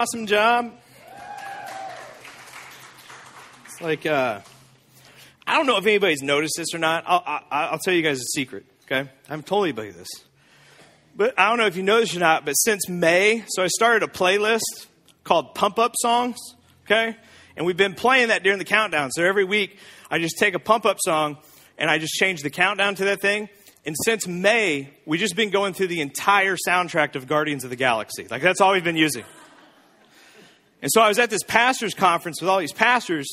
awesome job. It's like, uh, I don't know if anybody's noticed this or not. I'll, I'll, I'll tell you guys a secret, okay? I haven't told anybody this. But I don't know if you noticed or not, but since May, so I started a playlist called Pump Up Songs, okay? And we've been playing that during the countdown. So every week, I just take a pump up song and I just change the countdown to that thing. And since May, we've just been going through the entire soundtrack of Guardians of the Galaxy. Like, that's all we've been using. And so I was at this pastor's conference with all these pastors.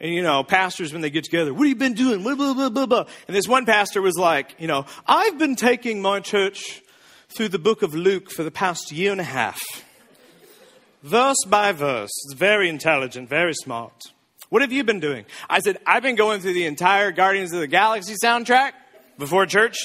And, you know, pastors, when they get together, what have you been doing? Blah, blah, blah, blah, blah. And this one pastor was like, you know, I've been taking my church through the book of Luke for the past year and a half. Verse by verse. It's very intelligent, very smart. What have you been doing? I said, I've been going through the entire Guardians of the Galaxy soundtrack before church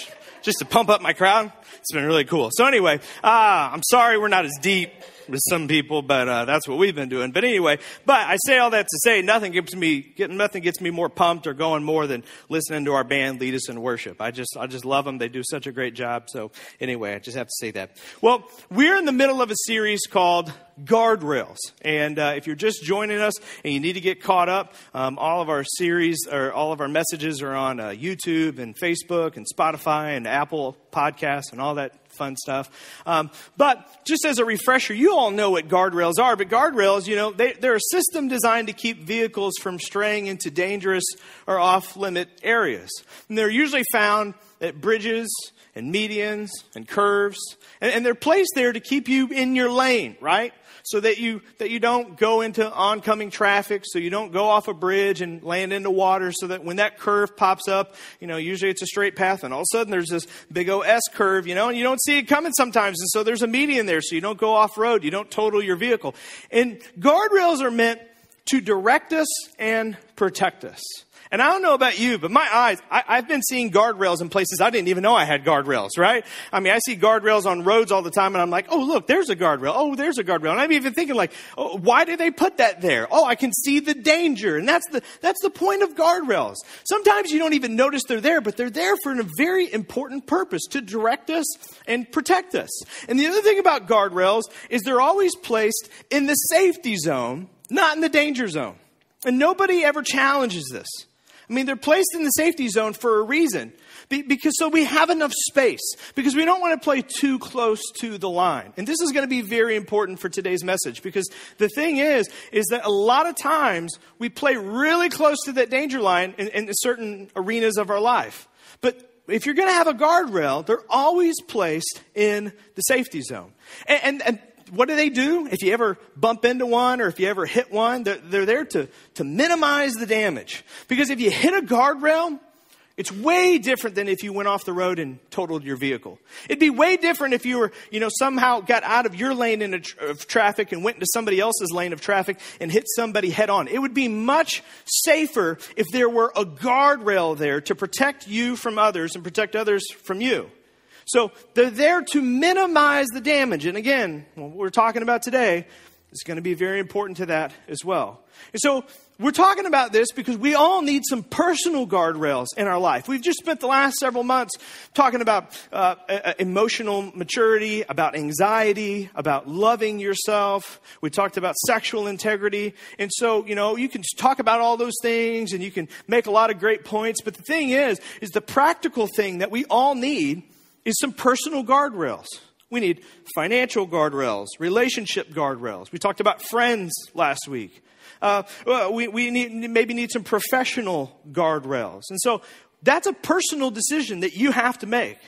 just to pump up my crowd. It's been really cool. So anyway, uh, I'm sorry we're not as deep with some people, but uh, that's what we've been doing. But anyway, but I say all that to say nothing gets me nothing gets me more pumped or going more than listening to our band lead us in worship. I just I just love them. They do such a great job. So anyway, I just have to say that. Well, we're in the middle of a series called guardrails. And uh, if you're just joining us and you need to get caught up, um, all of our series or all of our messages are on uh, YouTube and Facebook and Spotify and Apple Podcasts and all that fun stuff. Um, but just as a refresher, you all know what guardrails are, but guardrails, you know, they, they're a system designed to keep vehicles from straying into dangerous or off limit areas. And they're usually found at bridges and medians and curves, and, and they're placed there to keep you in your lane, right? so that you that you don't go into oncoming traffic, so you don't go off a bridge and land into water, so that when that curve pops up, you know, usually it's a straight path, and all of a sudden there's this big O S curve, you know, and you don't see it coming sometimes, and so there's a median there, so you don't go off road, you don't total your vehicle. And guardrails are meant to direct us and protect us. And I don't know about you, but my eyes, I, have been seeing guardrails in places I didn't even know I had guardrails, right? I mean, I see guardrails on roads all the time and I'm like, oh, look, there's a guardrail. Oh, there's a guardrail. And I'm even thinking like, oh, why did they put that there? Oh, I can see the danger. And that's the, that's the point of guardrails. Sometimes you don't even notice they're there, but they're there for a very important purpose to direct us and protect us. And the other thing about guardrails is they're always placed in the safety zone, not in the danger zone. And nobody ever challenges this. I mean, they're placed in the safety zone for a reason. Because so we have enough space. Because we don't want to play too close to the line. And this is going to be very important for today's message. Because the thing is, is that a lot of times we play really close to that danger line in, in certain arenas of our life. But if you're going to have a guardrail, they're always placed in the safety zone. And, and, and what do they do? If you ever bump into one or if you ever hit one, they're, they're there to, to minimize the damage. Because if you hit a guardrail, it's way different than if you went off the road and totaled your vehicle. It'd be way different if you were, you know, somehow got out of your lane in of traffic and went into somebody else's lane of traffic and hit somebody head on. It would be much safer if there were a guardrail there to protect you from others and protect others from you. So they're there to minimize the damage. And again, what we're talking about today is going to be very important to that as well. And so we're talking about this because we all need some personal guardrails in our life. We've just spent the last several months talking about uh, emotional maturity, about anxiety, about loving yourself. We talked about sexual integrity. And so, you know, you can talk about all those things and you can make a lot of great points. But the thing is, is the practical thing that we all need is some personal guardrails. We need financial guardrails, relationship guardrails. We talked about friends last week. Uh, we we need, maybe need some professional guardrails. And so that's a personal decision that you have to make.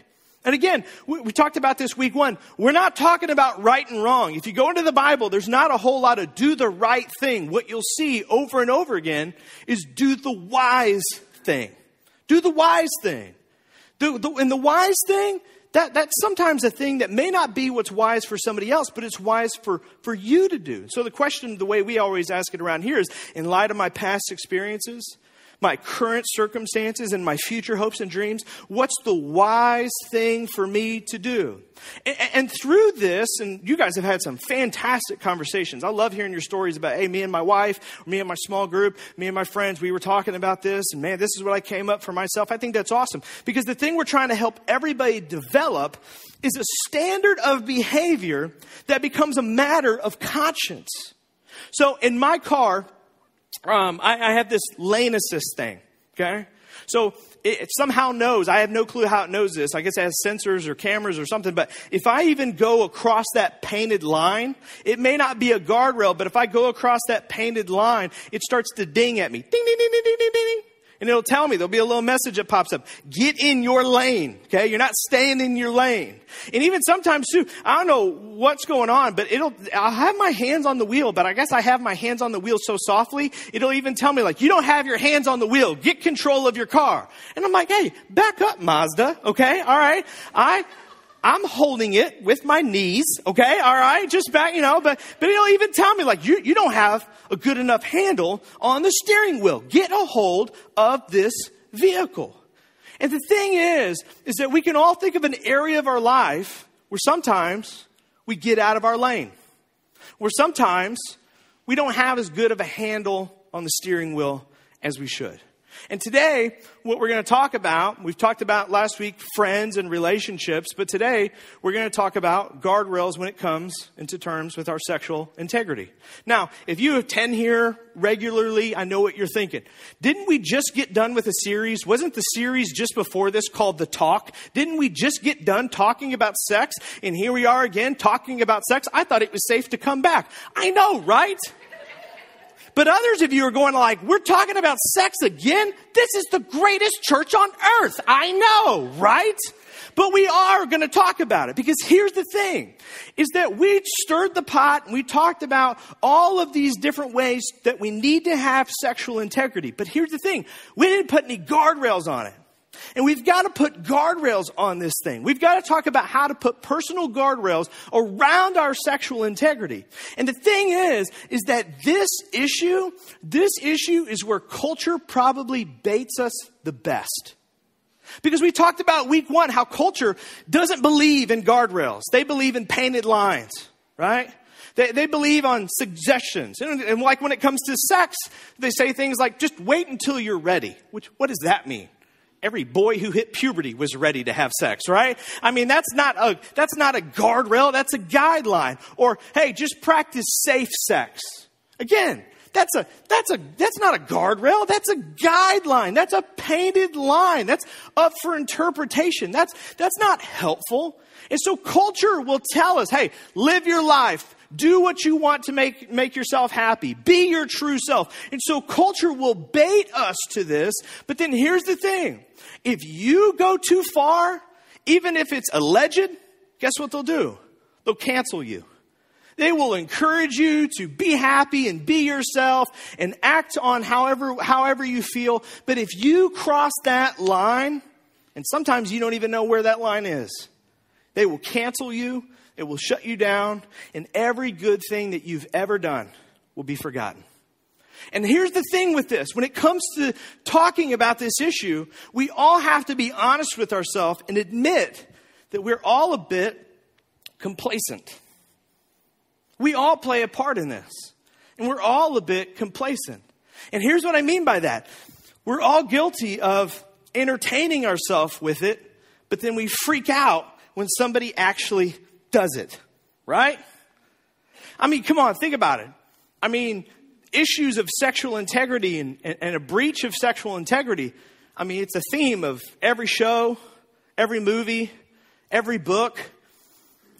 And again, we, we, talked about this week one. We're not talking about right and wrong. If you go into the Bible, there's not a whole lot of do the right thing. What you'll see over and over again is do the wise thing. Do the wise thing. The, the, and the wise thing, that, that's sometimes a thing that may not be what's wise for somebody else, but it's wise for, for you to do. So the question, the way we always ask it around here is, in light of my past experiences, my current circumstances and my future hopes and dreams? What's the wise thing for me to do? And, and, through this, and you guys have had some fantastic conversations. I love hearing your stories about, hey, me and my wife, me and my small group, me and my friends, we were talking about this, and man, this is what I came up for myself. I think that's awesome. Because the thing we're trying to help everybody develop is a standard of behavior that becomes a matter of conscience. So in my car, um, I, I have this lane assist thing, okay? So it, it, somehow knows, I have no clue how it knows this. I guess it has sensors or cameras or something, but if I even go across that painted line, it may not be a guardrail, but if I go across that painted line, it starts to ding at me. Ding, ding, ding, ding, ding, ding, ding and it'll tell me, there'll be a little message that pops up. Get in your lane, okay? You're not staying in your lane. And even sometimes too, I don't know what's going on, but it'll, I'll have my hands on the wheel, but I guess I have my hands on the wheel so softly, it'll even tell me like, you don't have your hands on the wheel, get control of your car. And I'm like, hey, back up Mazda, okay? Alright. I, I'm holding it with my knees, okay? All right, just back, you know, but, but he'll even tell me like, you, you don't have a good enough handle on the steering wheel. Get a hold of this vehicle. And the thing is, is that we can all think of an area of our life where sometimes we get out of our lane, where sometimes we don't have as good of a handle on the steering wheel as we should. And today, what we're going to talk about, we've talked about last week friends and relationships, but today we're going to talk about guardrails when it comes into terms with our sexual integrity. Now, if you attend here regularly, I know what you're thinking. Didn't we just get done with a series? Wasn't the series just before this called The Talk? Didn't we just get done talking about sex? And here we are again talking about sex. I thought it was safe to come back. I know, right? But others of you are going like, we're talking about sex again? This is the greatest church on earth. I know, right? But we are going to talk about it because here's the thing is that we stirred the pot and we talked about all of these different ways that we need to have sexual integrity. But here's the thing. We didn't put any guardrails on it. And we've got to put guardrails on this thing. We've got to talk about how to put personal guardrails around our sexual integrity. And the thing is, is that this issue, this issue is where culture probably baits us the best. Because we talked about week one how culture doesn't believe in guardrails. They believe in painted lines, right? They, they believe on suggestions. And, and like when it comes to sex, they say things like, just wait until you're ready. Which, what does that mean? Every boy who hit puberty was ready to have sex, right? I mean, that's not a, that's not a guardrail, that's a guideline. Or, hey, just practice safe sex. Again, that's a, that's a, that's not a guardrail, that's a guideline. That's a painted line. That's up for interpretation. That's, that's not helpful. And so culture will tell us, hey, live your life. Do what you want to make, make yourself happy. Be your true self. And so culture will bait us to this. But then here's the thing. If you go too far, even if it's alleged, guess what they'll do? They'll cancel you. They will encourage you to be happy and be yourself and act on however, however you feel. But if you cross that line, and sometimes you don't even know where that line is, they will cancel you, it will shut you down, and every good thing that you've ever done will be forgotten. And here's the thing with this when it comes to talking about this issue, we all have to be honest with ourselves and admit that we're all a bit complacent. We all play a part in this, and we're all a bit complacent. And here's what I mean by that we're all guilty of entertaining ourselves with it, but then we freak out when somebody actually does it, right? I mean, come on, think about it. I mean, issues of sexual integrity and, and, a breach of sexual integrity, I mean, it's a theme of every show, every movie, every book.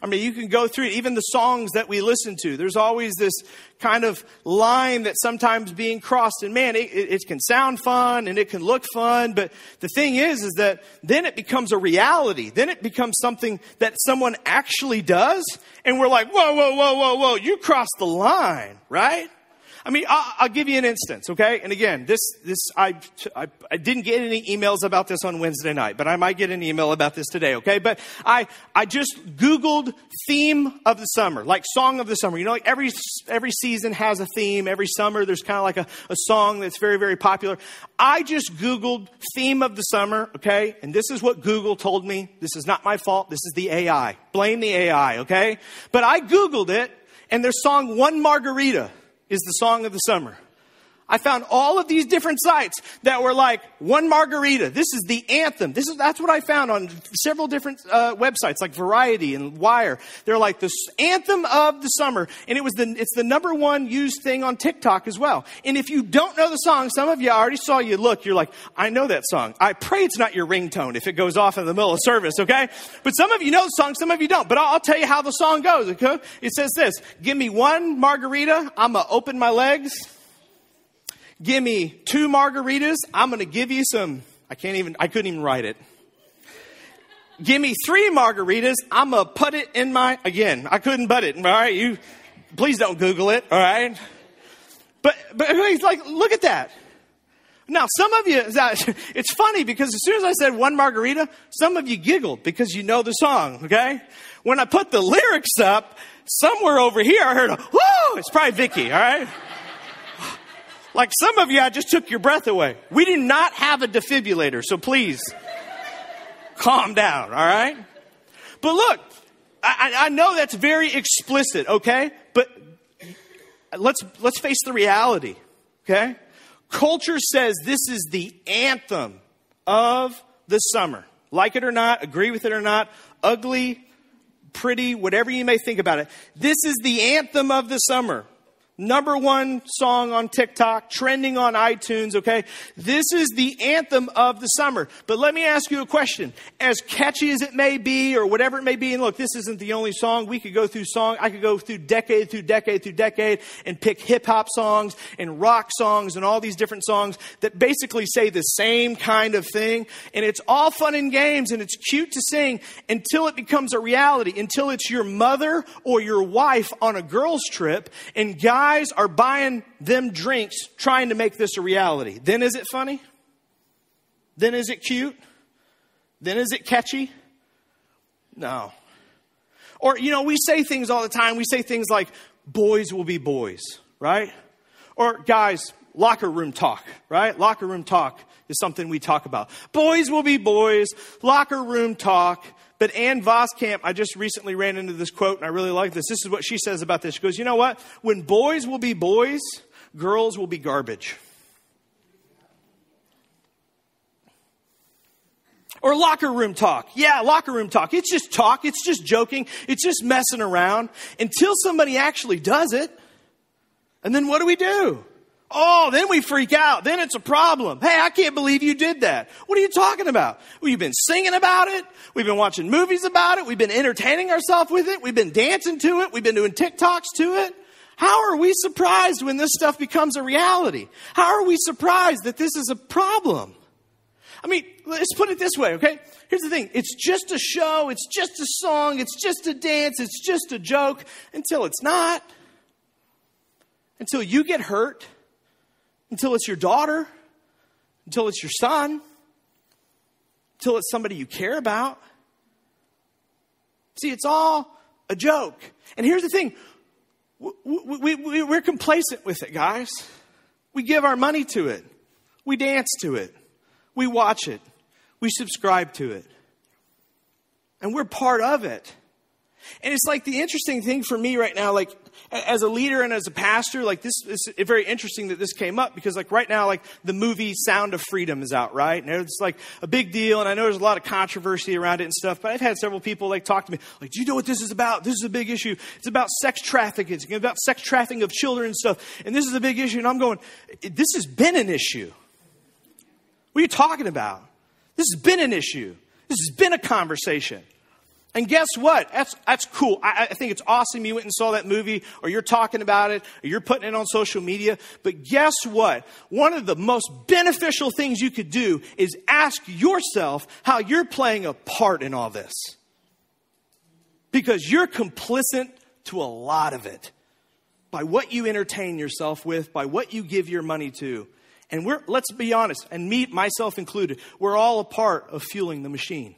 I mean, you can go through even the songs that we listen to. There's always this kind of line that's sometimes being crossed. And man, it, it, can sound fun and it can look fun. But the thing is, is that then it becomes a reality. Then it becomes something that someone actually does. And we're like, whoa, whoa, whoa, whoa, whoa, you crossed the line, right? I mean, I'll, I'll, give you an instance, okay? And again, this, this, I, I, I, didn't get any emails about this on Wednesday night, but I might get an email about this today, okay? But I, I just Googled theme of the summer, like song of the summer. You know, like every, every season has a theme. Every summer there's kind of like a, a song that's very, very popular. I just Googled theme of the summer, okay? And this is what Google told me. This is not my fault. This is the AI. Blame the AI, okay? But I Googled it and there's song One Margarita is the song of the summer. I found all of these different sites that were like one margarita. This is the anthem. This is that's what I found on several different uh, websites like Variety and Wire. They're like the anthem of the summer, and it was the it's the number one used thing on TikTok as well. And if you don't know the song, some of you I already saw you look. You're like, I know that song. I pray it's not your ringtone if it goes off in the middle of service. Okay, but some of you know the song, some of you don't. But I'll, I'll tell you how the song goes. Okay, it says this: Give me one margarita. I'ma open my legs. Give me two margaritas. I'm going to give you some. I can't even, I couldn't even write it. Give me three margaritas. I'm going to put it in my, again, I couldn't put it. All right. You, please don't Google it. All right. But, but he's like, look at that. Now, some of you, it's funny because as soon as I said one margarita, some of you giggled because you know the song, okay? When I put the lyrics up, somewhere over here I heard a, whoo, it's probably Vicky, all right? Like some of you, I just took your breath away. We do not have a defibrillator, so please calm down, all right? But look, I, I know that's very explicit, okay? But let's, let's face the reality, okay? Culture says this is the anthem of the summer. Like it or not, agree with it or not, ugly, pretty, whatever you may think about it. This is the anthem of the summer number one song on TikTok, trending on iTunes, okay? This is the anthem of the summer. But let me ask you a question. As catchy as it may be, or whatever it may be, and look, this isn't the only song. We could go through song, I could go through decade through decade through decade and pick hip hop songs and rock songs and all these different songs that basically say the same kind of thing. And it's all fun and games and it's cute to sing until it becomes a reality, until it's your mother or your wife on a girl's trip and guys guys are buying them drinks trying to make this a reality. Then is it funny? Then is it cute? Then is it catchy? No. Or, you know, we say things all the time. We say things like, boys will be boys, right? Or, guys, locker room talk, right? Locker room talk is something we talk about. Boys will be boys, locker room talk. But Ann Voskamp, I just recently ran into this quote and I really like this. This is what she says about this. She goes, You know what? When boys will be boys, girls will be garbage. Or locker room talk. Yeah, locker room talk. It's just talk. It's just joking. It's just messing around until somebody actually does it. And then what do we do? Oh, then we freak out. Then it's a problem. Hey, I can't believe you did that. What are you talking about? We've been singing about it. We've been watching movies about it. We've been entertaining ourselves with it. We've been dancing to it. We've been doing TikToks to it. How are we surprised when this stuff becomes a reality? How are we surprised that this is a problem? I mean, let's put it this way, okay? Here's the thing. It's just a show. It's just a song. It's just a dance. It's just a joke until it's not. Until you get hurt until it's your daughter, until it's your son, until it's somebody you care about. See, it's all a joke. And here's the thing we, we, we're complacent with it, guys. We give our money to it, we dance to it, we watch it, we subscribe to it, and we're part of it. And it's like the interesting thing for me right now, like as a leader and as a pastor, like this is very interesting that this came up because like right now, like the movie Sound of Freedom is out, right? And it's like a big deal. And I know there's a lot of controversy around it and stuff, but I've had several people like talk to me, like, do you know what this is about? This is a big issue. It's about sex trafficking. It's about sex trafficking of children and stuff. And this is a big issue. And I'm going, this has been an issue. What are you talking about? This has been an issue. This has been a conversation. And guess what? That's, that's cool. I, I, think it's awesome you went and saw that movie, or you're talking about it, or you're putting it on social media. But guess what? One of the most beneficial things you could do is ask yourself how you're playing a part in all this. Because you're complicit to a lot of it. by what you entertain yourself with, by what you give your money to. And we're, let's be honest, and me, myself included, we're all a part of fueling the machine.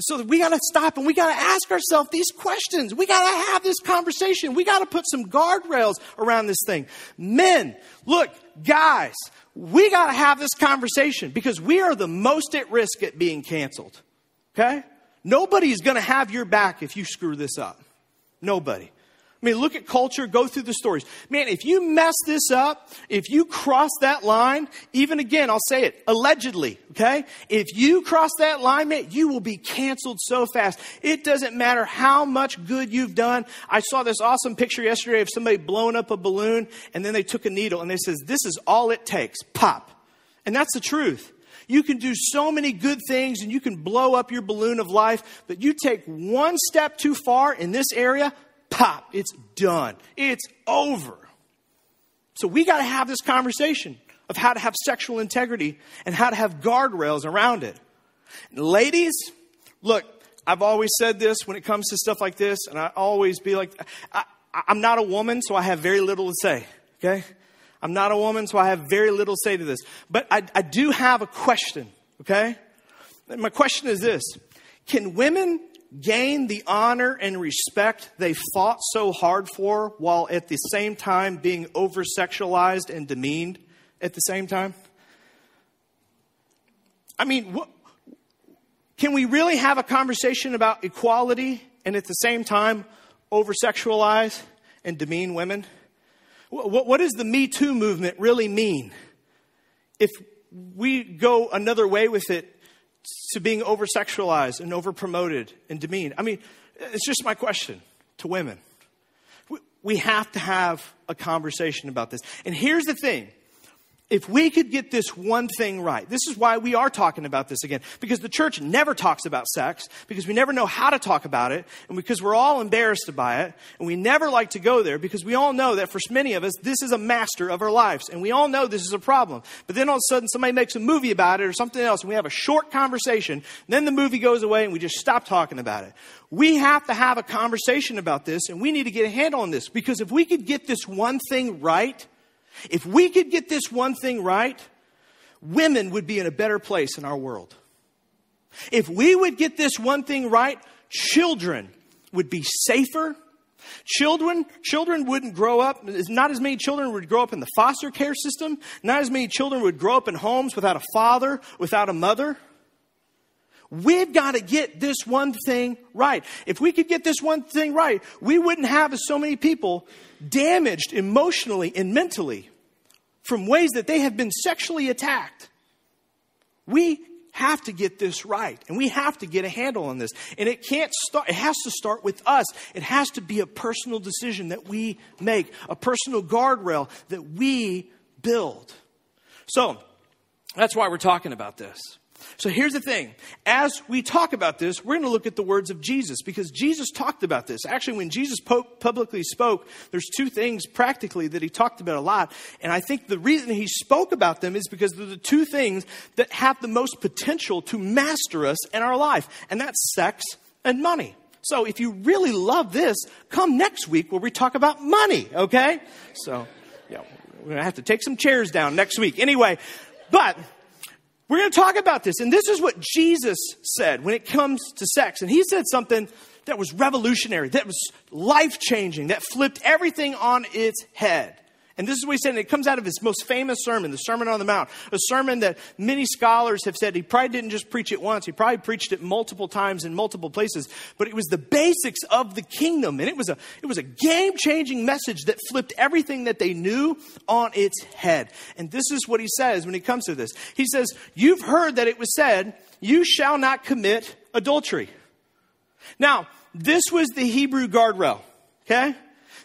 And so we got to stop and we got to ask ourselves these questions. We got to have this conversation. We got to put some guardrails around this thing. Men, look, guys, we got to have this conversation because we are the most at risk at being canceled. Okay? Nobody's going to have your back if you screw this up. Nobody. I mean, look at culture, go through the stories. Man, if you mess this up, if you cross that line, even again, I'll say it, allegedly, okay? If you cross that line, man, you will be canceled so fast. It doesn't matter how much good you've done. I saw this awesome picture yesterday of somebody blowing up a balloon and then they took a needle and they says, this is all it takes. Pop. And that's the truth. You can do so many good things and you can blow up your balloon of life, but you take one step too far in this area, pop, it's done. It's over. So we got to have this conversation of how to have sexual integrity and how to have guardrails around it. Ladies, look, I've always said this when it comes to stuff like this, and I always be like, I, am not a woman, so I have very little to say, okay? I'm not a woman, so I have very little to say to this. But I, I do have a question, okay? My question is this Can women gain the honor and respect they fought so hard for while at the same time being over sexualized and demeaned at the same time? I mean, can we really have a conversation about equality and at the same time over sexualize and demean women? What, what does the Me Too movement really mean? If we go another way with it to being over sexualized and over promoted and demeaned? I mean, it's just my question to women. We have to have a conversation about this. And here's the thing if we could get this one thing right, this is why we are talking about this again, because the church never talks about sex, because we never know how to talk about it, and because we're all embarrassed by it, and we never like to go there, because we all know that for many of us, this is a master of our lives, and we all know this is a problem. But then all of a sudden, somebody makes a movie about it or something else, and we have a short conversation, then the movie goes away, and we just stop talking about it. We have to have a conversation about this, and we need to get a handle on this, because if we could get this one thing right, if we could get this one thing right, women would be in a better place in our world. If we would get this one thing right, children would be safer. Children, children wouldn't grow up, not as many children would grow up in the foster care system. Not as many children would grow up in homes without a father, without a mother. We've got to get this one thing right. If we could get this one thing right, we wouldn't have so many people damaged emotionally and mentally from ways that they have been sexually attacked. We have to get this right and we have to get a handle on this. And it can't start, it has to start with us. It has to be a personal decision that we make, a personal guardrail that we build. So, that's why we're talking about this. So here's the thing. As we talk about this, we're going to look at the words of Jesus because Jesus talked about this. Actually, when Jesus publicly spoke, there's two things practically that he talked about a lot. And I think the reason he spoke about them is because they're the two things that have the most potential to master us in our life. And that's sex and money. So if you really love this, come next week where we talk about money, okay? So, yeah, we're going to have to take some chairs down next week. Anyway, but we're going to talk about this. And this is what Jesus said when it comes to sex. And he said something that was revolutionary, that was life changing, that flipped everything on its head. And this is what he said, and it comes out of his most famous sermon, the Sermon on the Mount, a sermon that many scholars have said he probably didn't just preach it once, he probably preached it multiple times in multiple places, but it was the basics of the kingdom. And it was a, it was a game changing message that flipped everything that they knew on its head. And this is what he says when he comes to this. He says, You've heard that it was said, You shall not commit adultery. Now, this was the Hebrew guardrail, okay?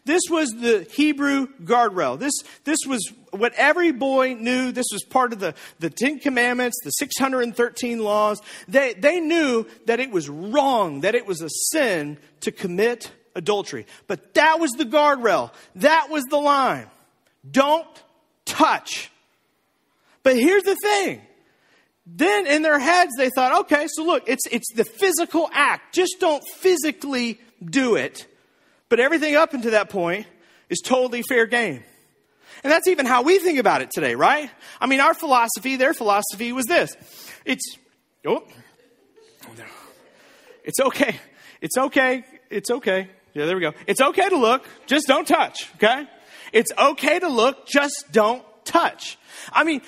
This was the Hebrew guardrail. This, this was what every boy knew. This was part of the, the Ten Commandments, the 613 laws. They, they knew that it was wrong, that it was a sin to commit adultery. But that was the guardrail. That was the line. Don't touch. But here's the thing. Then in their heads, they thought, okay, so look, it's, it's the physical act. Just don't physically do it. But everything up until that point is totally fair game. And that's even how we think about it today, right? I mean, our philosophy, their philosophy was this. It's, oh, it's okay. It's okay. It's okay. Yeah, there we go. It's okay to look, just don't touch, okay? It's okay to look, just don't touch. I mean,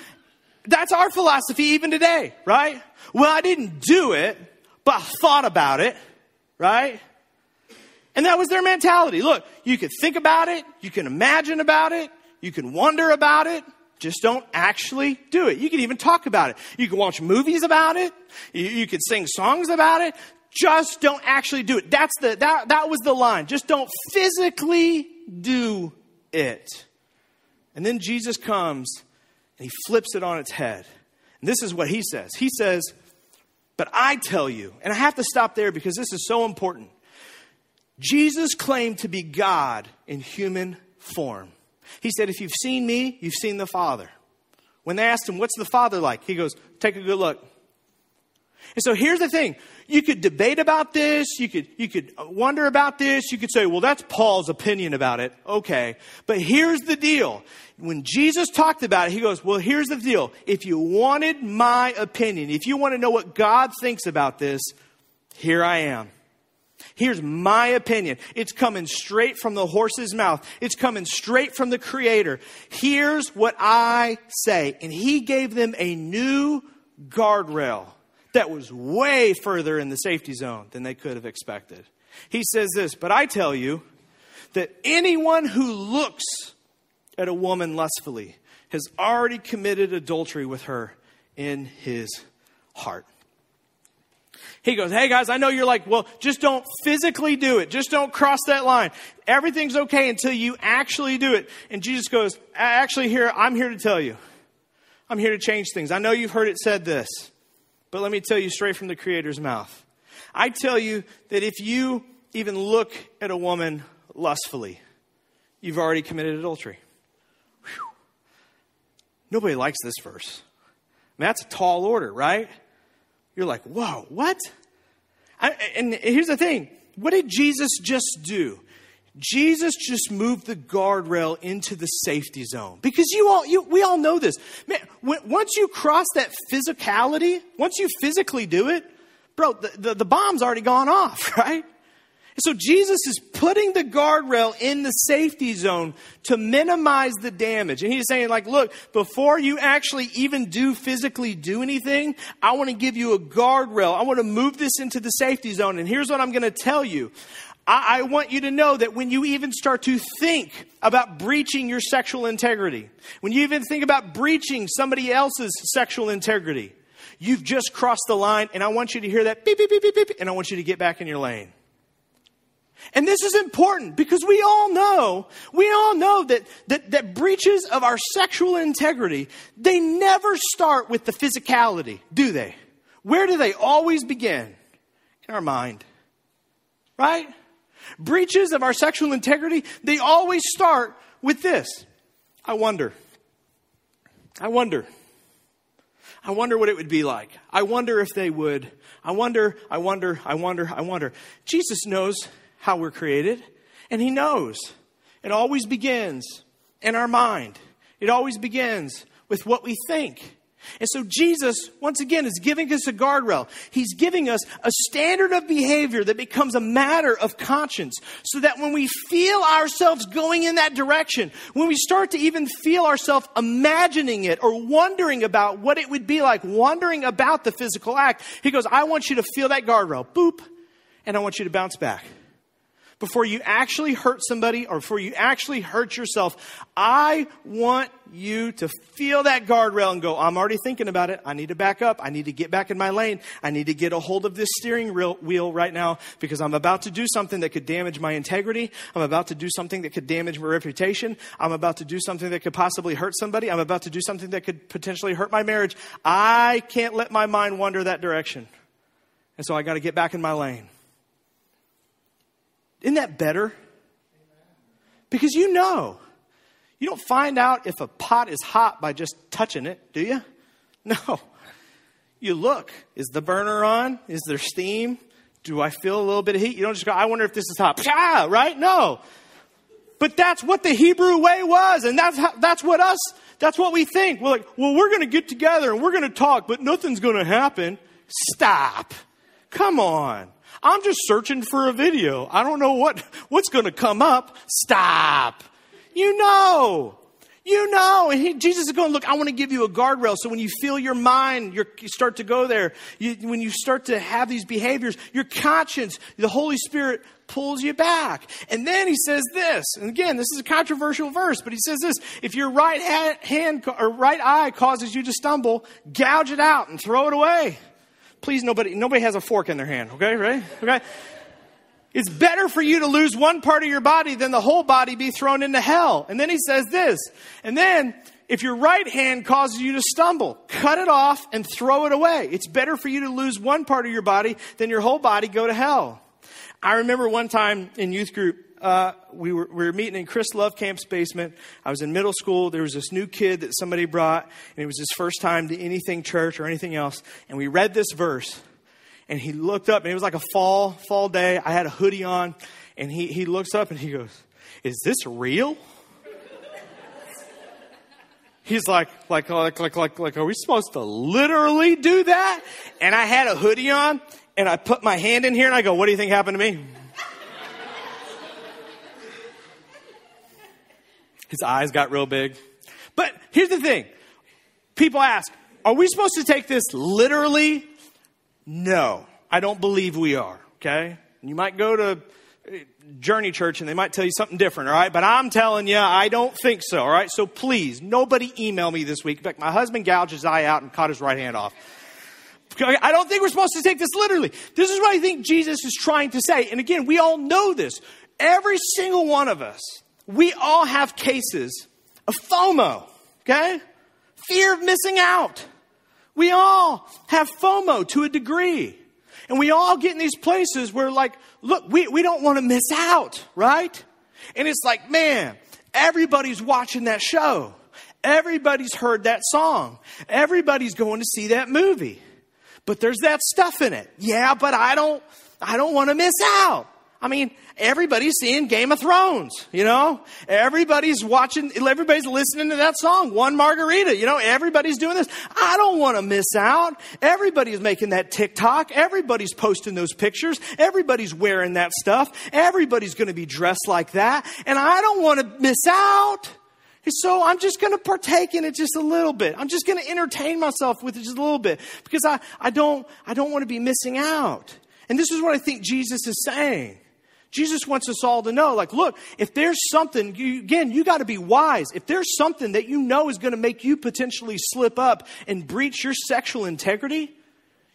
that's our philosophy even today, right? Well, I didn't do it, but I thought about it, right? And that was their mentality. Look, you can think about it, you can imagine about it, you can wonder about it, just don't actually do it. You can even talk about it. You can watch movies about it. You, you can sing songs about it. Just don't actually do it. That's the, that, that was the line. Just don't physically do it. And then Jesus comes and he flips it on its head. And this is what he says. He says, But I tell you, and I have to stop there because this is so important. Jesus claimed to be God in human form. He said, If you've seen me, you've seen the Father. When they asked him, What's the Father like? He goes, Take a good look. And so here's the thing. You could debate about this. You could, you could wonder about this. You could say, well, that's Paul's opinion about it. Okay. But here's the deal. When Jesus talked about it, he goes, well, here's the deal. If you wanted my opinion, if you want to know what God thinks about this, here I am. Here's my opinion. It's coming straight from the horse's mouth. It's coming straight from the creator. Here's what I say. And he gave them a new guardrail that was way further in the safety zone than they could have expected. He says this, but I tell you that anyone who looks at a woman lustfully has already committed adultery with her in his heart. He goes, Hey guys, I know you're like, well, just don't physically do it. Just don't cross that line. Everything's okay until you actually do it. And Jesus goes, Actually, here, I'm here to tell you. I'm here to change things. I know you've heard it said this. But let me tell you straight from the Creator's mouth. I tell you that if you even look at a woman lustfully, you've already committed adultery. Whew. Nobody likes this verse. I mean, that's a tall order, right? You're like, whoa, what? I, and here's the thing what did Jesus just do? Jesus just moved the guardrail into the safety zone because you all, you, we all know this. Man, when, once you cross that physicality, once you physically do it, bro, the, the, the bomb's already gone off, right? So Jesus is putting the guardrail in the safety zone to minimize the damage. And he's saying like, look, before you actually even do physically do anything, I want to give you a guardrail. I want to move this into the safety zone. And here's what I'm going to tell you. I, want you to know that when you even start to think about breaching your sexual integrity, when you even think about breaching somebody else's sexual integrity, you've just crossed the line, and I want you to hear that beep, beep, beep, beep, beep, and I want you to get back in your lane. And this is important because we all know, we all know that, that, that breaches of our sexual integrity, they never start with the physicality, do they? Where do they always begin? In our mind. Right? breaches of our sexual integrity, they always start with this I wonder. I wonder. I wonder what it would be like. I wonder if they would. I wonder, I wonder, I wonder, I wonder. Jesus knows how we're created, and He knows. It always begins in our mind, it always begins with what we think. And so Jesus, once again, is giving us a guardrail. He's giving us a standard of behavior that becomes a matter of conscience so that when we feel ourselves going in that direction, when we start to even feel ourselves imagining it or wondering about what it would be like, wondering about the physical act, he goes, I want you to feel that guardrail. Boop. And I want you to bounce back before you actually hurt somebody or before you actually hurt yourself, I want you to feel that guardrail and go, I'm already thinking about it. I need to back up. I need to get back in my lane. I need to get a hold of this steering wheel right now because I'm about to do something that could damage my integrity. I'm about to do something that could damage my reputation. I'm about to do something that could possibly hurt somebody. I'm about to do something that could potentially hurt my marriage. I can't let my mind wander that direction. And so I got to get back in my lane. Isn't that better? Because you know. You don't find out if a pot is hot by just touching it, do you? No. You look. Is the burner on? Is there steam? Do I feel a little bit of heat? You don't just go, I wonder if this is hot. Pah, right? No. But that's what the Hebrew way was, and that's how, that's what us that's what we think. We're like, well, we're going to get together and we're going to talk, but nothing's going to happen. Stop. Come on. I'm just searching for a video. I don't know what what's going to come up. Stop. You know. You know, and he, Jesus is going, look, I want to give you a guardrail. So when you feel your mind, you start to go there, you, when you start to have these behaviors, your conscience, the Holy Spirit pulls you back. And then he says this, and again, this is a controversial verse, but he says this, if your right hand or right eye causes you to stumble, gouge it out and throw it away. Please, nobody, nobody has a fork in their hand, okay, right? Okay? It's better for you to lose one part of your body than the whole body be thrown into hell. And then he says this. And then, if your right hand causes you to stumble, cut it off and throw it away. It's better for you to lose one part of your body than your whole body go to hell. I remember one time in youth group, uh, we, were, we were meeting in Chris Love Camp's basement. I was in middle school. There was this new kid that somebody brought, and it was his first time to anything church or anything else. And we read this verse and he looked up and it was like a fall fall day i had a hoodie on and he, he looks up and he goes is this real he's like like like like like like are we supposed to literally do that and i had a hoodie on and i put my hand in here and i go what do you think happened to me his eyes got real big but here's the thing people ask are we supposed to take this literally no, I don't believe we are, okay? You might go to uh, Journey Church and they might tell you something different, all right? But I'm telling you, I don't think so, all right? So please, nobody email me this week. In fact, my husband gouged his eye out and cut his right hand off. I don't think we're supposed to take this literally. This is what I think Jesus is trying to say. And again, we all know this. Every single one of us, we all have cases of FOMO, okay? Fear of missing out. We all have FOMO to a degree. And we all get in these places where, like, look, we, we don't want to miss out, right? And it's like, man, everybody's watching that show. Everybody's heard that song. Everybody's going to see that movie. But there's that stuff in it. Yeah, but I don't, I don't want to miss out. I mean, everybody's seeing Game of Thrones, you know? Everybody's watching, everybody's listening to that song, One Margarita, you know? Everybody's doing this. I don't want to miss out. Everybody's making that TikTok. Everybody's posting those pictures. Everybody's wearing that stuff. Everybody's going to be dressed like that. And I don't want to miss out. So I'm just going to partake in it just a little bit. I'm just going to entertain myself with it just a little bit because I, I don't, I don't want to be missing out. And this is what I think Jesus is saying. Jesus wants us all to know, like, look, if there's something, you, again, you got to be wise. If there's something that you know is going to make you potentially slip up and breach your sexual integrity,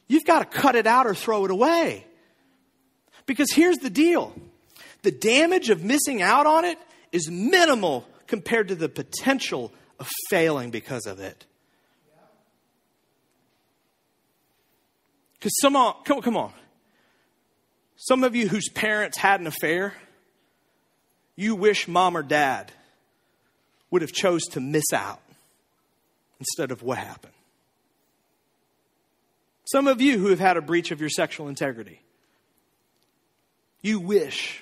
you've got to cut it out or throw it away. Because here's the deal the damage of missing out on it is minimal compared to the potential of failing because of it. Because some, uh, come, come on. Some of you whose parents had an affair, you wish mom or dad would have chose to miss out instead of what happened. Some of you who have had a breach of your sexual integrity, you wish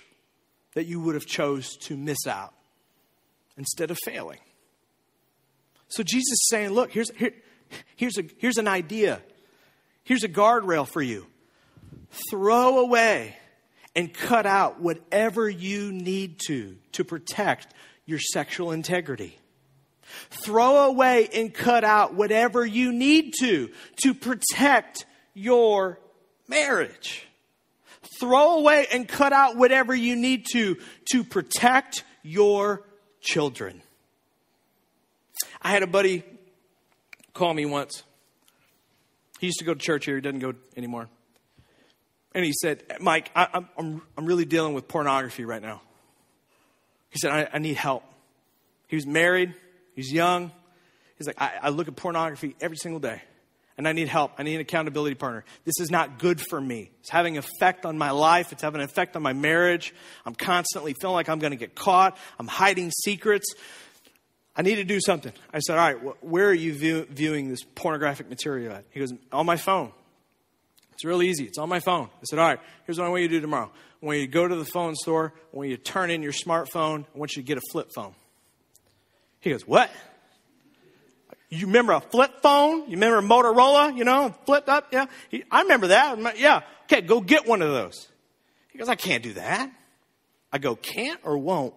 that you would have chose to miss out instead of failing. So Jesus is saying, look, here's, here, here's, a, here's an idea. Here's a guardrail for you throw away and cut out whatever you need to to protect your sexual integrity. Throw away and cut out whatever you need to to protect your marriage. Throw away and cut out whatever you need to to protect your children. I had a buddy call me once. He used to go to church here, he doesn't go anymore. And he said, Mike, I, am I'm, I'm really dealing with pornography right now. He said, I, I need help. He was married, he's young. He's like, I, I look at pornography every single day and I need help. I need an accountability partner. This is not good for me. It's having an effect on my life. It's having an effect on my marriage. I'm constantly feeling like I'm going to get caught. I'm hiding secrets. I need to do something. I said, All right, where are you view- viewing this pornographic material at? He goes, On my phone. It's real easy. It's on my phone. I said, All right, here's what I want you to do tomorrow. I want you to go to the phone store. I want you to turn in your smartphone. I want you to get a flip phone. He goes, What? You remember a flip phone? You remember Motorola, you know, flipped up? Yeah. He, I remember that. Yeah. Okay, go get one of those. He goes, I can't do that. I go, can't or won't?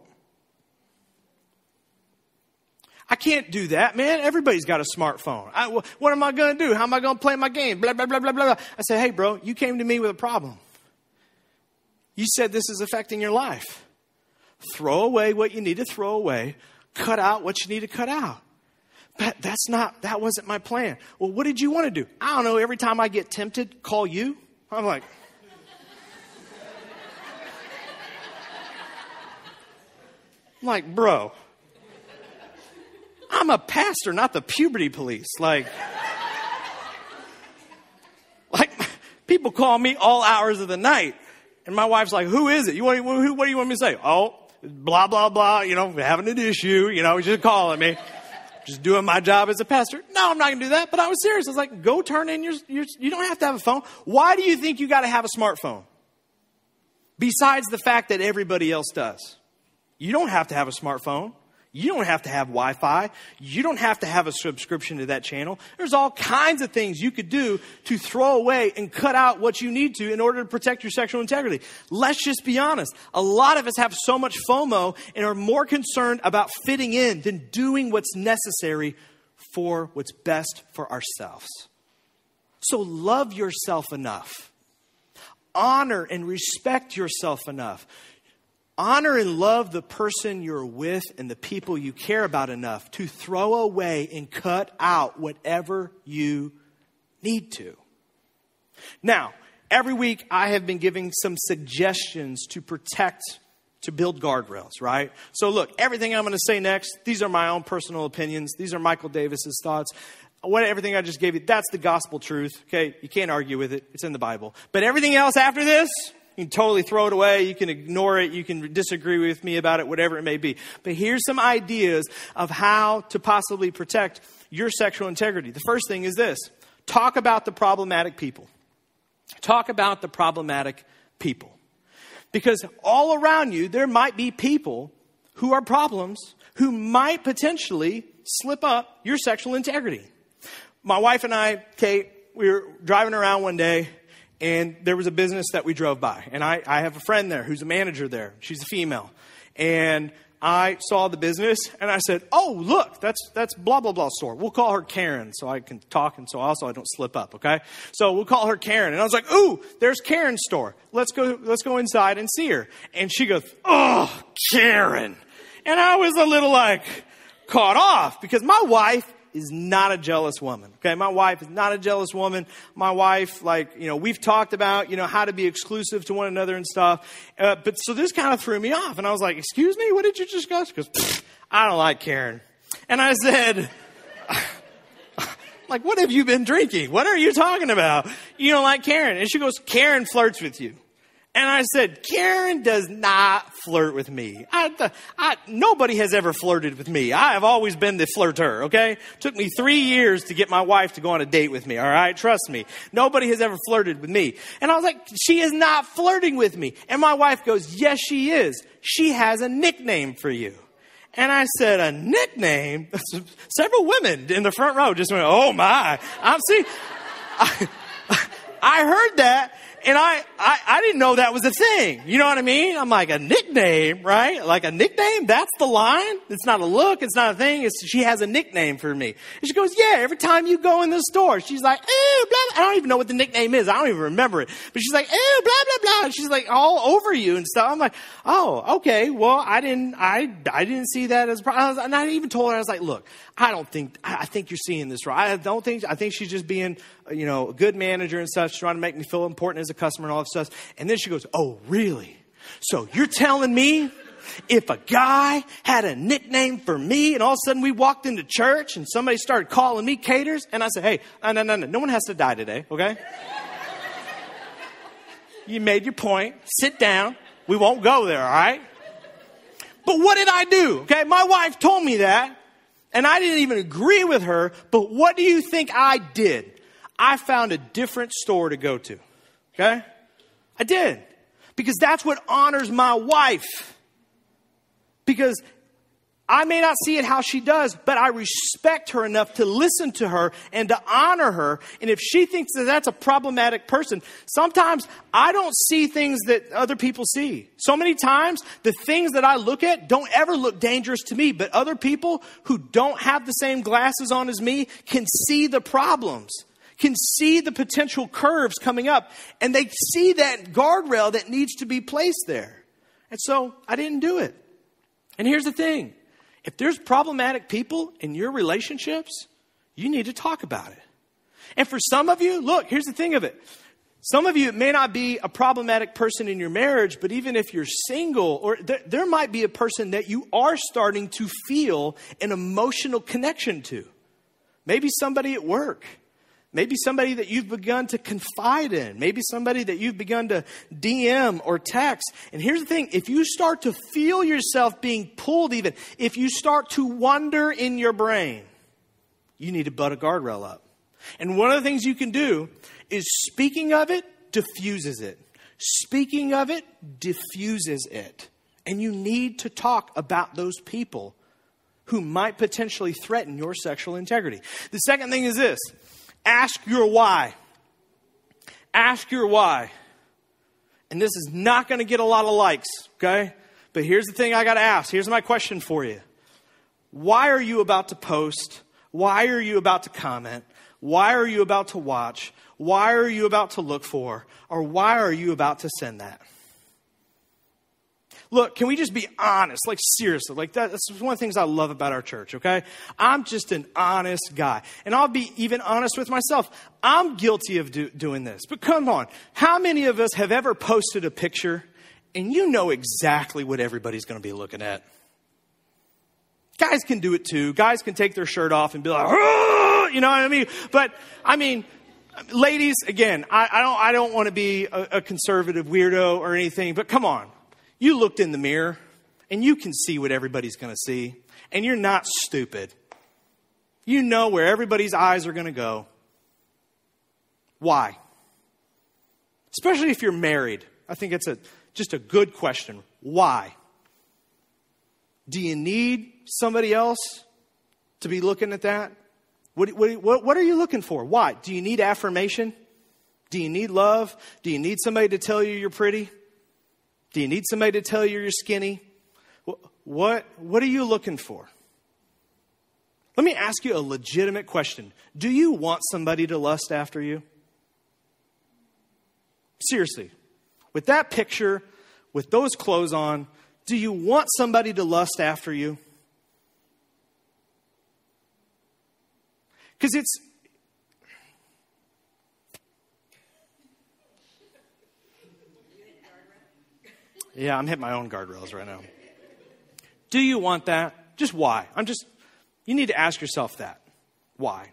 I can't do that, man. Everybody's got a smartphone. I, what am I going to do? How am I going to play my game? Blah, blah, blah, blah, blah. I said, hey, bro, you came to me with a problem. You said this is affecting your life. Throw away what you need to throw away. Cut out what you need to cut out. But that's not, that wasn't my plan. Well, what did you want to do? I don't know. Every time I get tempted, call you. I'm like, I'm like, bro, I'm a pastor, not the puberty police. Like, like people call me all hours of the night. And my wife's like, who is it? You want, who, what do you want me to say? Oh, blah, blah, blah, you know, having an issue, you know, just calling me. Just doing my job as a pastor. No, I'm not going to do that. But I was serious. I was like, go turn in your, your, you don't have to have a phone. Why do you think you got to have a smartphone? Besides the fact that everybody else does. You don't have to have a smartphone. You don't have to have Wi Fi. You don't have to have a subscription to that channel. There's all kinds of things you could do to throw away and cut out what you need to in order to protect your sexual integrity. Let's just be honest. A lot of us have so much FOMO and are more concerned about fitting in than doing what's necessary for what's best for ourselves. So love yourself enough. Honor and respect yourself enough honor and love the person you're with and the people you care about enough to throw away and cut out whatever you need to. Now, every week I have been giving some suggestions to protect, to build guardrails, right? So, look, everything I'm going to say next, these are my own personal opinions. These are Michael Davis's thoughts. What everything I just gave you, that's the gospel truth. Okay, you can't argue with it. It's in the Bible. But everything else after this, you can totally throw it away. You can ignore it. You can disagree with me about it, whatever it may be. But here's some ideas of how to possibly protect your sexual integrity. The first thing is this talk about the problematic people. Talk about the problematic people. Because all around you, there might be people who are problems who might potentially slip up your sexual integrity. My wife and I, Kate, we were driving around one day and there was a business that we drove by. And I, I have a friend there who's a manager there. She's a female. And I saw the business and I said, Oh, look, that's, that's blah, blah, blah store. We'll call her Karen so I can talk and so also I don't slip up, okay? So we'll call her Karen. And I was like, Ooh, there's Karen's store. Let's go, let's go inside and see her. And she goes, Oh, Karen. And I was a little like caught off because my wife is not a jealous woman. Okay. My wife is not a jealous woman. My wife, like, you know, we've talked about, you know, how to be exclusive to one another and stuff. Uh, but so this kind of threw me off. And I was like, excuse me, what did you? She goes, I don't like Karen. And I said, like, what have you been drinking? What are you talking about? You don't like Karen. And she goes, Karen flirts with you. And I said, Karen does not flirt with me. I, I, nobody has ever flirted with me. I have always been the flirter, okay? Took me three years to get my wife to go on a date with me, all right? Trust me. Nobody has ever flirted with me. And I was like, she is not flirting with me. And my wife goes, yes, she is. She has a nickname for you. And I said, a nickname? Several women in the front row just went, oh my. I'm see. I, I heard that and I, I, I didn't know that was a thing. You know what I mean? I'm like, a nickname, right? Like a nickname? That's the line? It's not a look. It's not a thing. It's, she has a nickname for me. And she goes, yeah, every time you go in the store, she's like, eh, blah, blah. I don't even know what the nickname is. I don't even remember it. But she's like, eh, blah, blah, blah. And she's like all over you and stuff. I'm like, oh, okay. Well, I didn't, I, I didn't see that as problem. And I even told her, I was like, look, I don't think, I think you're seeing this right. I don't think, I think she's just being, uh, you know, a good manager and such, trying to make me feel important as a customer and all that stuff. And then she goes, oh, really? So you're telling me if a guy had a nickname for me and all of a sudden we walked into church and somebody started calling me caters and I said, hey, no, no, no, no, no one has to die today, okay? you made your point. Sit down. We won't go there, all right? But what did I do? Okay, my wife told me that and I didn't even agree with her, but what do you think I did? I found a different store to go to. Okay? I did. Because that's what honors my wife. Because I may not see it how she does, but I respect her enough to listen to her and to honor her. And if she thinks that that's a problematic person, sometimes I don't see things that other people see. So many times, the things that I look at don't ever look dangerous to me, but other people who don't have the same glasses on as me can see the problems, can see the potential curves coming up, and they see that guardrail that needs to be placed there. And so I didn't do it. And here's the thing if there's problematic people in your relationships, you need to talk about it. And for some of you, look, here's the thing of it. Some of you, it may not be a problematic person in your marriage, but even if you're single, or there, there might be a person that you are starting to feel an emotional connection to. Maybe somebody at work. Maybe somebody that you've begun to confide in. Maybe somebody that you've begun to DM or text. And here's the thing if you start to feel yourself being pulled, even, if you start to wonder in your brain, you need to butt a guardrail up. And one of the things you can do is speaking of it diffuses it. Speaking of it diffuses it. And you need to talk about those people who might potentially threaten your sexual integrity. The second thing is this Ask your why. Ask your why. And this is not going to get a lot of likes, okay? But here's the thing I got to ask. Here's my question for you. Why are you about to post? Why are you about to comment? Why are you about to watch? Why are you about to look for? Or why are you about to send that? Look, can we just be honest? Like, seriously, like that, that's one of the things I love about our church, okay? I'm just an honest guy. And I'll be even honest with myself. I'm guilty of do, doing this. But come on, how many of us have ever posted a picture and you know exactly what everybody's going to be looking at? Guys can do it too. Guys can take their shirt off and be like, oh! you know what I mean? But, I mean, ladies, again, I, I don't, I don't want to be a, a conservative weirdo or anything, but come on. You looked in the mirror and you can see what everybody's going to see, and you're not stupid. You know where everybody's eyes are going to go. Why? Especially if you're married. I think it's a, just a good question. Why? Do you need somebody else to be looking at that? What, what, what, are you looking for? Why? Do you need affirmation? Do you need love? Do you need somebody to tell you you're pretty? Do you need somebody to tell you you're skinny? What, what are you looking for? Let me ask you a legitimate question. Do you want somebody to lust after you? Seriously, with that picture, with those clothes on, do you want somebody to lust after you? Because it's Yeah, I'm hitting my own guardrails right now. Do you want that? Just why? I'm just, you need to ask yourself that. Why?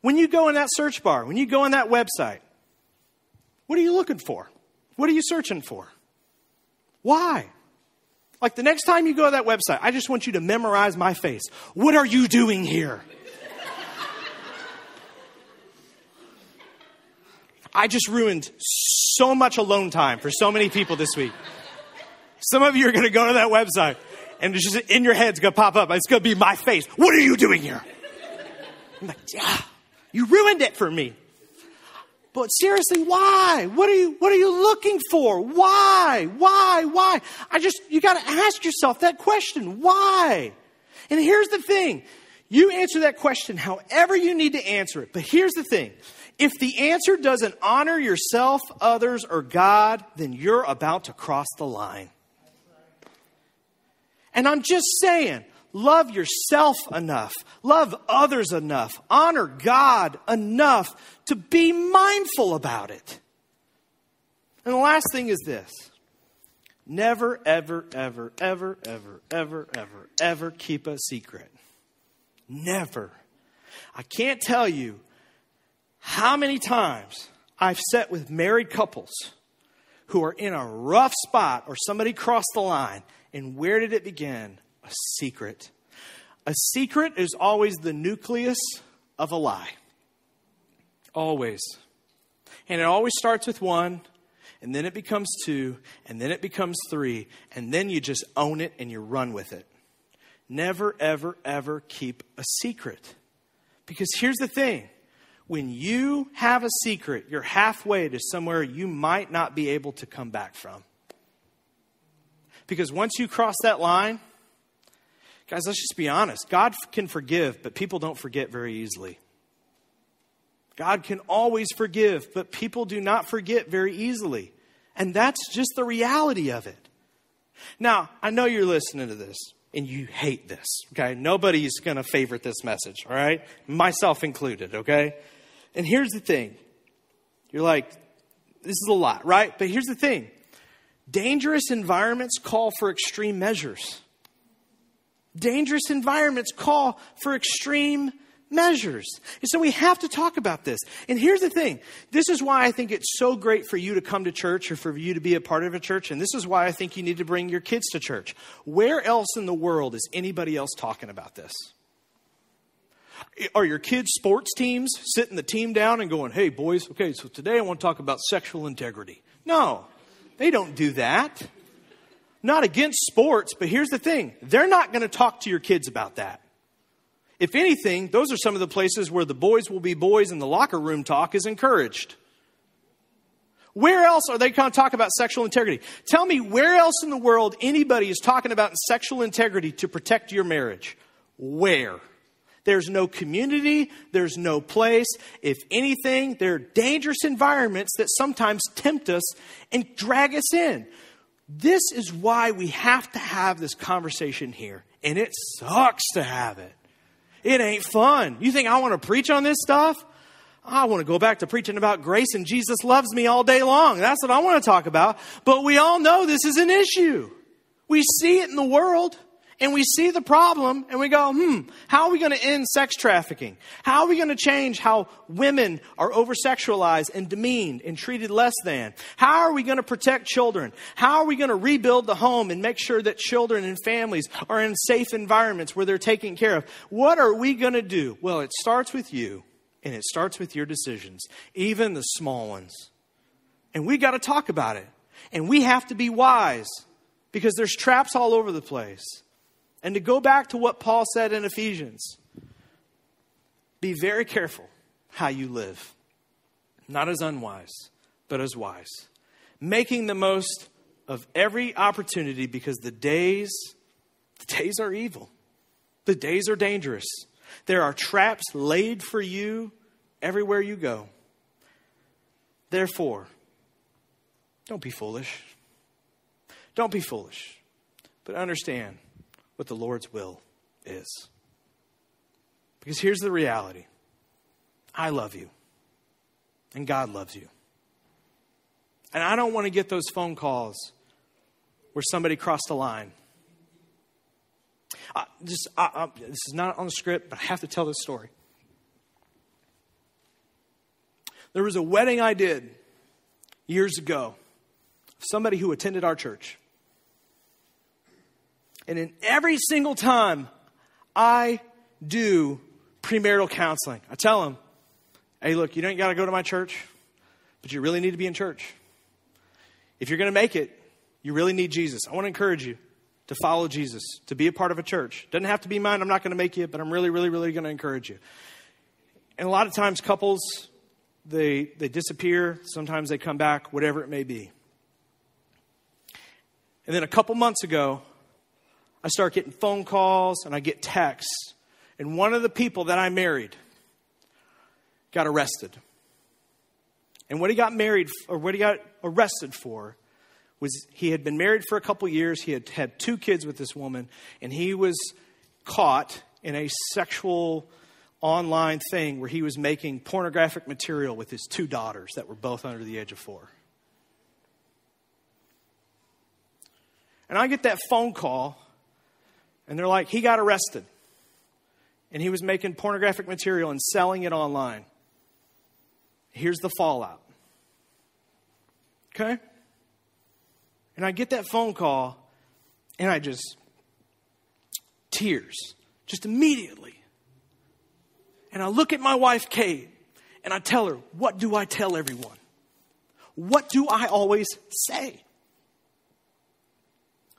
When you go in that search bar, when you go in that website, what are you looking for? What are you searching for? Why? Like the next time you go to that website, I just want you to memorize my face. What are you doing here? I just ruined so much alone time for so many people this week. Some of you are going to go to that website and it's just in your head's going to pop up. It's going to be my face. What are you doing here? I'm like, yeah, you ruined it for me. But seriously, why? What are you, what are you looking for? Why? Why? Why? I just, you got to ask yourself that question. Why? And here's the thing. You answer that question however you need to answer it. But here's the thing. If the answer doesn't honor yourself, others, or God, then you're about to cross the line. And I'm just saying, love yourself enough, love others enough, honor God enough to be mindful about it. And the last thing is this never, ever, ever, ever, ever, ever, ever, ever keep a secret. Never. I can't tell you how many times I've sat with married couples who are in a rough spot or somebody crossed the line. And where did it begin? A secret. A secret is always the nucleus of a lie. Always. And it always starts with one, and then it becomes two, and then it becomes three, and then you just own it and you run with it. Never, ever, ever keep a secret. Because here's the thing when you have a secret, you're halfway to somewhere you might not be able to come back from. Because once you cross that line, guys, let's just be honest. God can forgive, but people don't forget very easily. God can always forgive, but people do not forget very easily. And that's just the reality of it. Now, I know you're listening to this and you hate this, okay? Nobody's going to favorite this message, all right? Myself included, okay? And here's the thing you're like, this is a lot, right? But here's the thing dangerous environments call for extreme measures. Dangerous environments call for extreme measures. And so we have to talk about this. And here's the thing this is why I think it's so great for you to come to church or for you to be a part of a church. And this is why I think you need to bring your kids to church. Where else in the world is anybody else talking about this? Are your kids' sports teams sitting the team down and going, hey, boys, okay, so today I want to talk about sexual integrity? No, they don't do that. Not against sports, but here's the thing they're not going to talk to your kids about that. If anything, those are some of the places where the boys will be boys and the locker room talk is encouraged. Where else are they going to talk about sexual integrity? Tell me where else in the world anybody is talking about sexual integrity to protect your marriage. Where? There's no community, there's no place. If anything, there are dangerous environments that sometimes tempt us and drag us in. This is why we have to have this conversation here. And it sucks to have it. It ain't fun. You think I want to preach on this stuff? I want to go back to preaching about grace and Jesus loves me all day long. That's what I want to talk about. But we all know this is an issue. We see it in the world and we see the problem and we go, hmm, how are we going to end sex trafficking? How are we going to change how women are over sexualized and demeaned and treated less than? How are we going to protect children? How are we going to rebuild the home and make sure that children and families are in safe environments where they're taken care of? What are we going to do? Well, it starts with you and it starts with your decisions, even the small ones. And we got to talk about it. And we have to be wise because there's traps all over the place. And to go back to what Paul said in Ephesians, be very careful how you live, not as unwise, but as wise, making the most of every opportunity because the days the days are evil. The days are dangerous. There are traps laid for you everywhere you go. Therefore, don't be foolish. Don't be foolish, but understand what the Lord's will is. Because here's the reality I love you, and God loves you. And I don't want to get those phone calls where somebody crossed the line. I just, I, I, this is not on the script, but I have to tell this story. There was a wedding I did years ago. Somebody who attended our church. And in every single time I do premarital counseling, I tell them, hey, look, you don't got to go to my church, but you really need to be in church. If you're going to make it, you really need Jesus. I want to encourage you to follow Jesus, to be a part of a church. Doesn't have to be mine. I'm not going to make you, but I'm really, really, really going to encourage you. And a lot of times, couples, they, they disappear. Sometimes they come back, whatever it may be. And then a couple months ago, I start getting phone calls and I get texts. And one of the people that I married got arrested. And what he got married or what he got arrested for was he had been married for a couple years. He had had two kids with this woman, and he was caught in a sexual online thing where he was making pornographic material with his two daughters that were both under the age of four. And I get that phone call and they're like, he got arrested. And he was making pornographic material and selling it online. Here's the fallout. Okay? And I get that phone call, and I just, tears, just immediately. And I look at my wife, Kate, and I tell her, What do I tell everyone? what do I always say?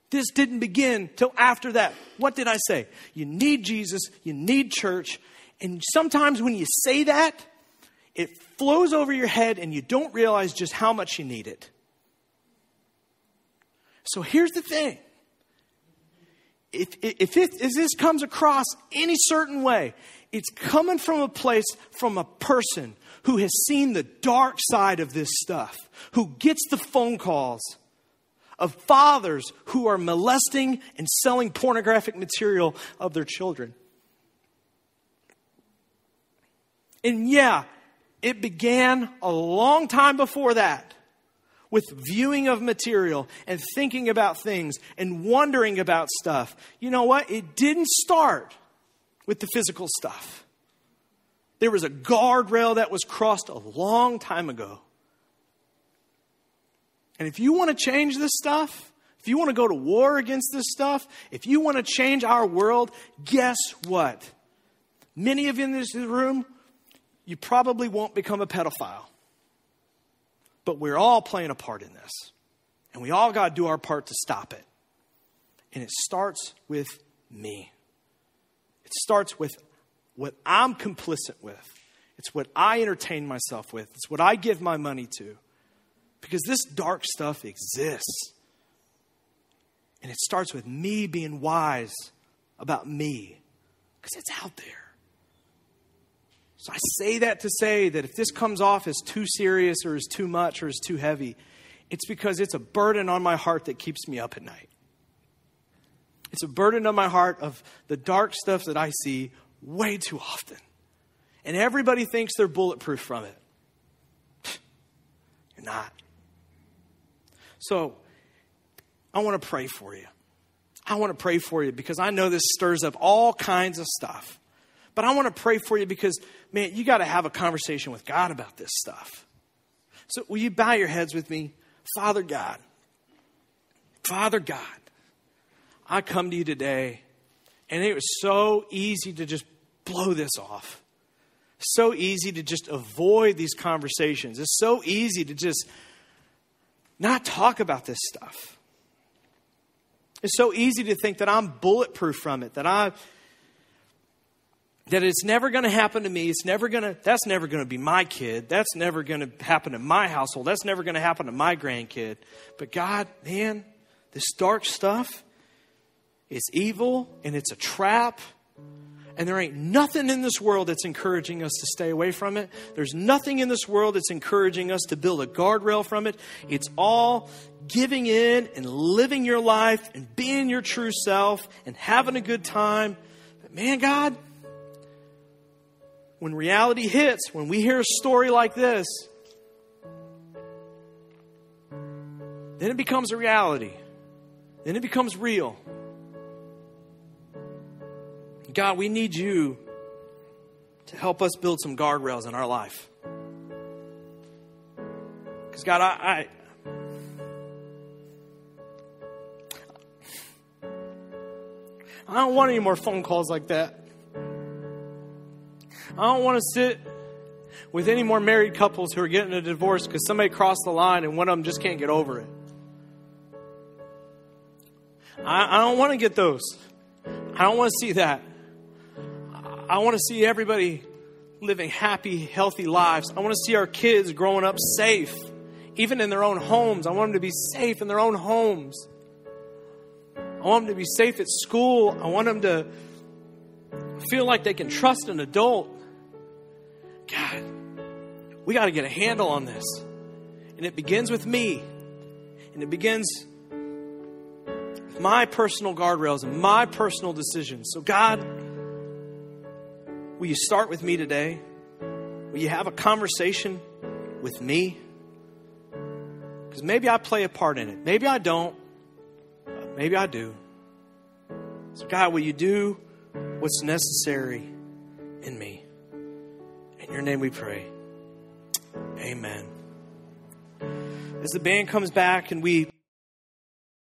This didn't begin till after that. What did I say? You need Jesus, you need church, and sometimes when you say that, it flows over your head and you don't realize just how much you need it. So here's the thing. If, if, it, if this comes across any certain way, it's coming from a place, from a person who has seen the dark side of this stuff, who gets the phone calls of fathers who are molesting and selling pornographic material of their children. And yeah, it began a long time before that with viewing of material and thinking about things and wondering about stuff. You know what? It didn't start with the physical stuff. There was a guardrail that was crossed a long time ago. And if you want to change this stuff, if you want to go to war against this stuff, if you want to change our world, guess what? Many of you in this room, you probably won't become a pedophile. But we're all playing a part in this. And we all got to do our part to stop it. And it starts with me. It starts with what I'm complicit with. It's what I entertain myself with. It's what I give my money to. Because this dark stuff exists. And it starts with me being wise about me. Because it's out there. So I say that to say that if this comes off as too serious or as too much or as too heavy, it's because it's a burden on my heart that keeps me up at night. It's a burden on my heart of the dark stuff that I see way too often. And everybody thinks they're bulletproof from it. You're not. So, I want to pray for you. I want to pray for you because I know this stirs up all kinds of stuff. But I want to pray for you because, man, you got to have a conversation with God about this stuff. So, will you bow your heads with me? Father God, Father God, I come to you today, and it was so easy to just blow this off. So easy to just avoid these conversations. It's so easy to just not talk about this stuff. It's so easy to think that I'm bulletproof from it, that I that it's never going to happen to me. It's never going to that's never going to be my kid. That's never going to happen to my household. That's never going to happen to my grandkid. But God, man, this dark stuff is evil and it's a trap and there ain't nothing in this world that's encouraging us to stay away from it. There's nothing in this world that's encouraging us to build a guardrail from it. It's all giving in and living your life and being your true self and having a good time. But man, God, when reality hits, when we hear a story like this, then it becomes a reality. Then it becomes real. God, we need you to help us build some guardrails in our life. Because, God, I, I, I don't want any more phone calls like that. I don't want to sit with any more married couples who are getting a divorce because somebody crossed the line and one of them just can't get over it. I, I don't want to get those. I don't want to see that. I want to see everybody living happy, healthy lives. I want to see our kids growing up safe, even in their own homes. I want them to be safe in their own homes. I want them to be safe at school. I want them to feel like they can trust an adult. God, we got to get a handle on this. And it begins with me. And it begins with my personal guardrails and my personal decisions. So, God, Will you start with me today? Will you have a conversation with me? Because maybe I play a part in it. Maybe I don't. Maybe I do. So, God, will you do what's necessary in me? In your name we pray. Amen. As the band comes back and we